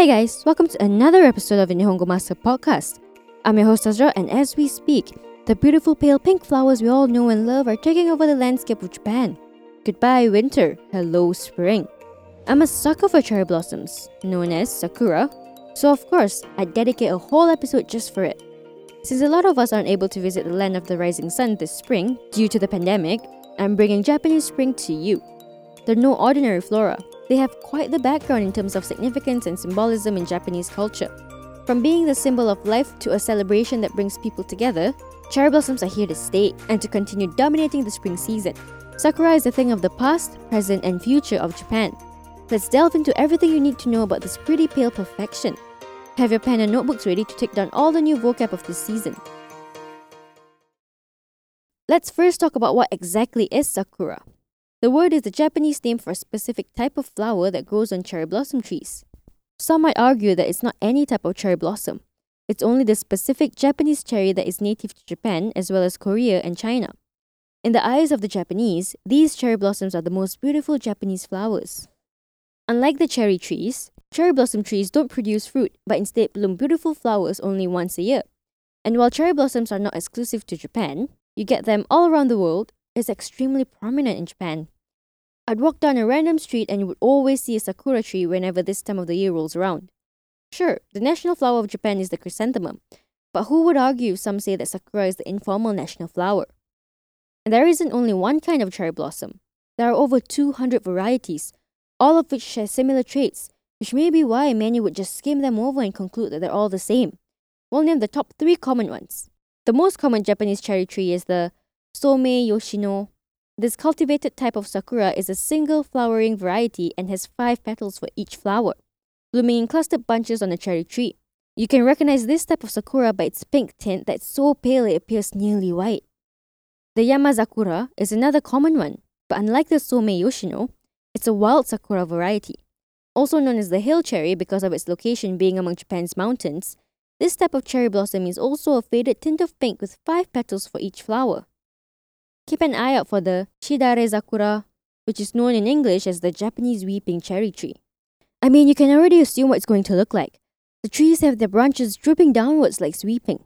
Hey guys, welcome to another episode of the Nihongo Master Podcast. I'm your host Azra, and as we speak, the beautiful pale pink flowers we all know and love are taking over the landscape of Japan. Goodbye, winter. Hello, spring. I'm a sucker for cherry blossoms, known as sakura, so of course, I dedicate a whole episode just for it. Since a lot of us aren't able to visit the land of the rising sun this spring due to the pandemic, I'm bringing Japanese spring to you. They're no ordinary flora. They have quite the background in terms of significance and symbolism in Japanese culture. From being the symbol of life to a celebration that brings people together, cherry blossoms are here to stay and to continue dominating the spring season. Sakura is a thing of the past, present, and future of Japan. Let's delve into everything you need to know about this pretty pale perfection. Have your pen and notebooks ready to take down all the new vocab of this season. Let's first talk about what exactly is sakura. The word is the Japanese name for a specific type of flower that grows on cherry blossom trees. Some might argue that it's not any type of cherry blossom. It's only the specific Japanese cherry that is native to Japan as well as Korea and China. In the eyes of the Japanese, these cherry blossoms are the most beautiful Japanese flowers. Unlike the cherry trees, cherry blossom trees don't produce fruit but instead bloom beautiful flowers only once a year. And while cherry blossoms are not exclusive to Japan, you get them all around the world, it's extremely prominent in Japan. I'd walk down a random street and you would always see a sakura tree whenever this time of the year rolls around. Sure, the national flower of Japan is the chrysanthemum, but who would argue if some say that sakura is the informal national flower? And there isn't only one kind of cherry blossom. There are over 200 varieties, all of which share similar traits, which may be why many would just skim them over and conclude that they're all the same. We'll name the top three common ones. The most common Japanese cherry tree is the Somei Yoshino this cultivated type of sakura is a single flowering variety and has five petals for each flower, blooming in clustered bunches on a cherry tree. You can recognize this type of sakura by its pink tint that's so pale it appears nearly white. The Yamazakura is another common one, but unlike the Somei Yoshino, it's a wild sakura variety. Also known as the hill cherry because of its location being among Japan's mountains, this type of cherry blossom is also a faded tint of pink with five petals for each flower. Keep an eye out for the Shidare Zakura, which is known in English as the Japanese weeping cherry tree. I mean, you can already assume what it's going to look like. The trees have their branches drooping downwards like sweeping.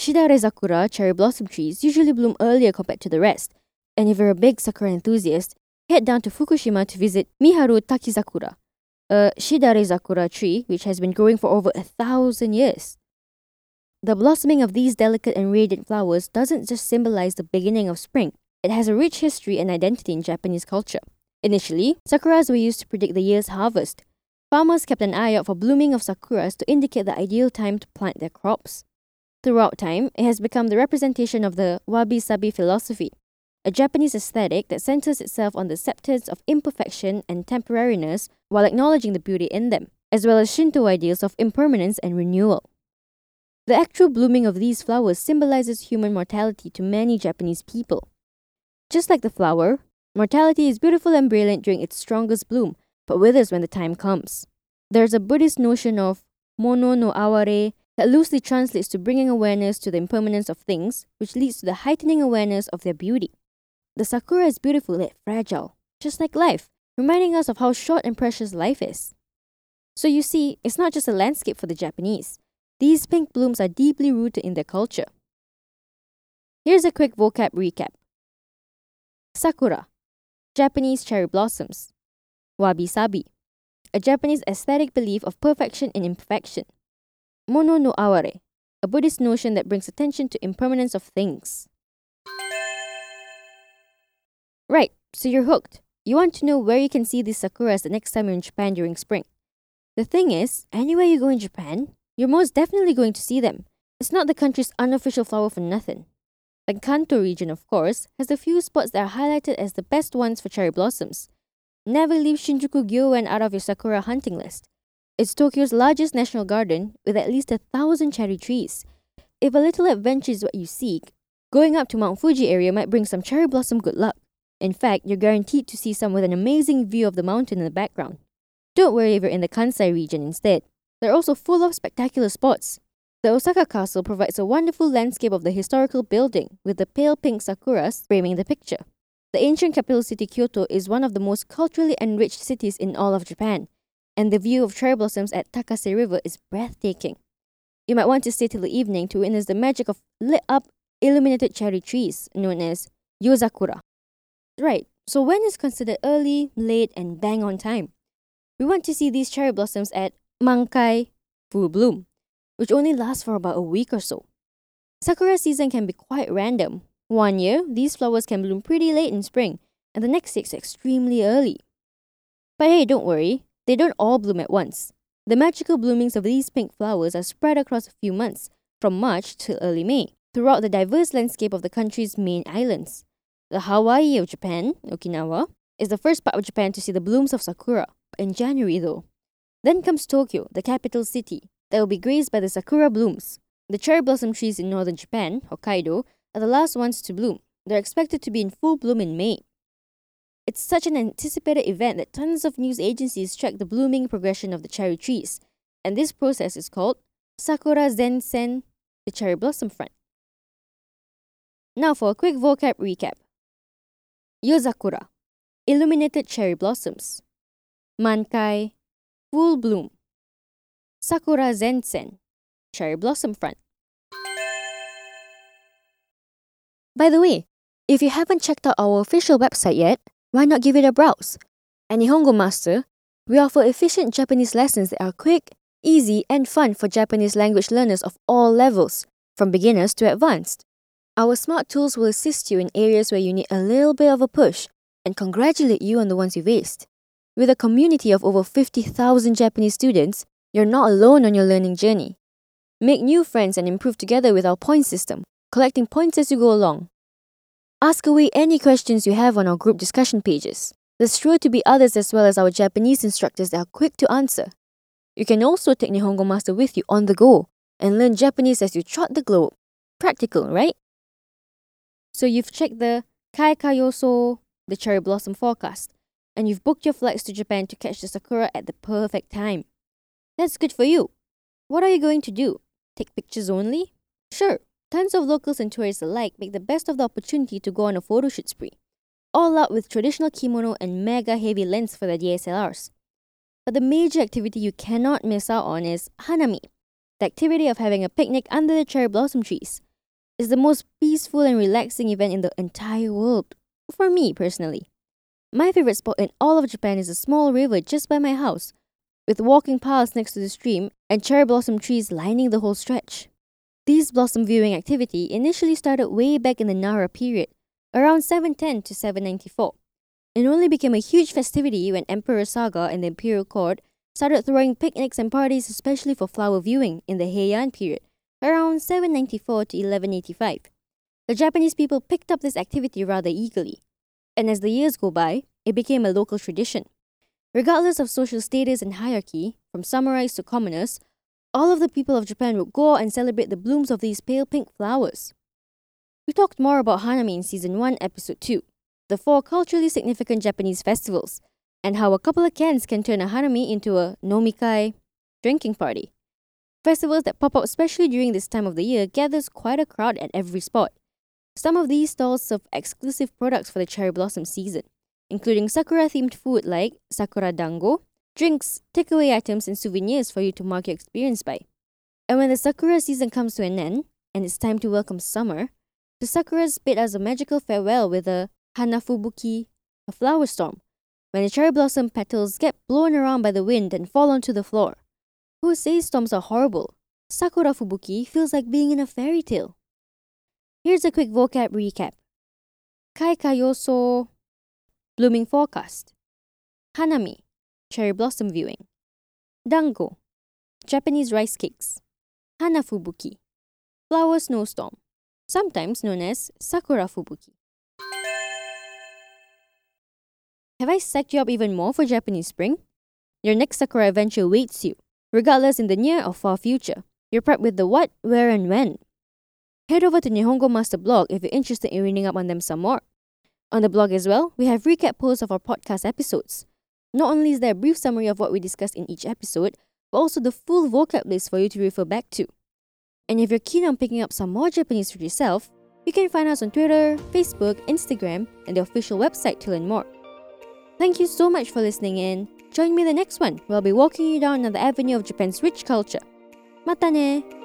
Shidare Zakura cherry blossom trees usually bloom earlier compared to the rest, and if you're a big sakura enthusiast, head down to Fukushima to visit Miharu Takizakura, a Shidare Zakura tree which has been growing for over a thousand years. The blossoming of these delicate and radiant flowers doesn't just symbolize the beginning of spring, it has a rich history and identity in Japanese culture. Initially, sakuras were used to predict the year's harvest. Farmers kept an eye out for blooming of sakuras to indicate the ideal time to plant their crops. Throughout time, it has become the representation of the wabi sabi philosophy, a Japanese aesthetic that centers itself on the acceptance of imperfection and temporariness while acknowledging the beauty in them, as well as Shinto ideals of impermanence and renewal. The actual blooming of these flowers symbolizes human mortality to many Japanese people. Just like the flower, mortality is beautiful and brilliant during its strongest bloom, but withers when the time comes. There's a Buddhist notion of mono no aware that loosely translates to bringing awareness to the impermanence of things, which leads to the heightening awareness of their beauty. The sakura is beautiful yet fragile, just like life, reminding us of how short and precious life is. So you see, it's not just a landscape for the Japanese. These pink blooms are deeply rooted in their culture. Here's a quick vocab recap Sakura, Japanese cherry blossoms. Wabi sabi, a Japanese aesthetic belief of perfection and imperfection. Mono no aware, a Buddhist notion that brings attention to impermanence of things. Right, so you're hooked. You want to know where you can see these sakuras the next time you're in Japan during spring. The thing is, anywhere you go in Japan, you're most definitely going to see them. It's not the country's unofficial flower for nothing. The Kanto region, of course, has a few spots that are highlighted as the best ones for cherry blossoms. Never leave Shinjuku Gyoen out of your sakura hunting list. It's Tokyo's largest national garden with at least a thousand cherry trees. If a little adventure is what you seek, going up to Mount Fuji area might bring some cherry blossom good luck. In fact, you're guaranteed to see some with an amazing view of the mountain in the background. Don't worry if you're in the Kansai region instead. They're also full of spectacular spots. The Osaka Castle provides a wonderful landscape of the historical building, with the pale pink sakuras framing the picture. The ancient capital city Kyoto is one of the most culturally enriched cities in all of Japan. and the view of cherry blossoms at Takase River is breathtaking. You might want to stay till the evening to witness the magic of lit up, illuminated cherry trees known as Yozakura. Right, so when is considered early, late, and bang on time? We want to see these cherry blossoms at Mankai, full bloom, which only lasts for about a week or so. Sakura season can be quite random. One year, these flowers can bloom pretty late in spring, and the next six extremely early. But hey, don't worry, they don't all bloom at once. The magical bloomings of these pink flowers are spread across a few months, from March till early May, throughout the diverse landscape of the country's main islands. The Hawaii of Japan, Okinawa, is the first part of Japan to see the blooms of sakura, in January though. Then comes Tokyo, the capital city, that will be graced by the sakura blooms. The cherry blossom trees in northern Japan, Hokkaido, are the last ones to bloom. They're expected to be in full bloom in May. It's such an anticipated event that tons of news agencies track the blooming progression of the cherry trees, and this process is called Sakura Zensen, the cherry blossom front. Now for a quick vocab recap. Yozakura, illuminated cherry blossoms. Mankai, full bloom. Sakura Zensen, cherry blossom front. By the way, if you haven't checked out our official website yet, why not give it a browse? At Nihongo Master, we offer efficient Japanese lessons that are quick, easy, and fun for Japanese language learners of all levels, from beginners to advanced. Our smart tools will assist you in areas where you need a little bit of a push and congratulate you on the ones you've aced. With a community of over 50,000 Japanese students, you're not alone on your learning journey. Make new friends and improve together with our point system, collecting points as you go along. Ask away any questions you have on our group discussion pages. There's sure to be others as well as our Japanese instructors that are quick to answer. You can also take Nihongo Master with you on the go and learn Japanese as you trot the globe. Practical, right? So you've checked the Kaika Yoso, the cherry blossom forecast, and you've booked your flights to Japan to catch the sakura at the perfect time. That's good for you. What are you going to do? Take pictures only? Sure, Tons of locals and tourists alike make the best of the opportunity to go on a photo shoot spree, all out with traditional kimono and mega heavy lens for their DSLRs. But the major activity you cannot miss out on is hanami, the activity of having a picnic under the cherry blossom trees. It's the most peaceful and relaxing event in the entire world, for me personally. My favorite spot in all of Japan is a small river just by my house, with walking paths next to the stream and cherry blossom trees lining the whole stretch. This blossom viewing activity initially started way back in the Nara period, around 710 to 794, and only became a huge festivity when Emperor Saga and the imperial court started throwing picnics and parties especially for flower viewing in the Heian period, around 794 to 1185. The Japanese people picked up this activity rather eagerly, and as the years go by, it became a local tradition. Regardless of social status and hierarchy, from samurais to commoners, all of the people of Japan would go and celebrate the blooms of these pale pink flowers. We talked more about Hanami in Season 1, Episode 2, the four culturally significant Japanese festivals, and how a couple of cans can turn a Hanami into a nomikai drinking party. Festivals that pop up especially during this time of the year gathers quite a crowd at every spot. Some of these stalls serve exclusive products for the cherry blossom season, including sakura themed food like sakura dango, drinks, takeaway items, and souvenirs for you to mark your experience by. And when the sakura season comes to an end, and it's time to welcome summer, the sakuras bid us a magical farewell with a hanafubuki, a flower storm, when the cherry blossom petals get blown around by the wind and fall onto the floor. Who says storms are horrible? Sakura Fubuki feels like being in a fairy tale. Here's a quick vocab recap. Kai Kaikayoso, blooming forecast. Hanami, cherry blossom viewing. Dango, Japanese rice cakes. Hanafubuki, flower snowstorm, sometimes known as Sakura Fubuki. Have I psyched you up even more for Japanese spring? Your next Sakura adventure waits you, regardless in the near or far future. You're prepped with the what, where, and when. Head over to Nihongo Master blog if you're interested in reading up on them some more. On the blog as well, we have recap posts of our podcast episodes. Not only is there a brief summary of what we discussed in each episode, but also the full vocab list for you to refer back to. And if you're keen on picking up some more Japanese for yourself, you can find us on Twitter, Facebook, Instagram, and the official website to learn more. Thank you so much for listening in. Join me the next one, where I'll be walking you down another avenue of Japan's rich culture. Mata ne!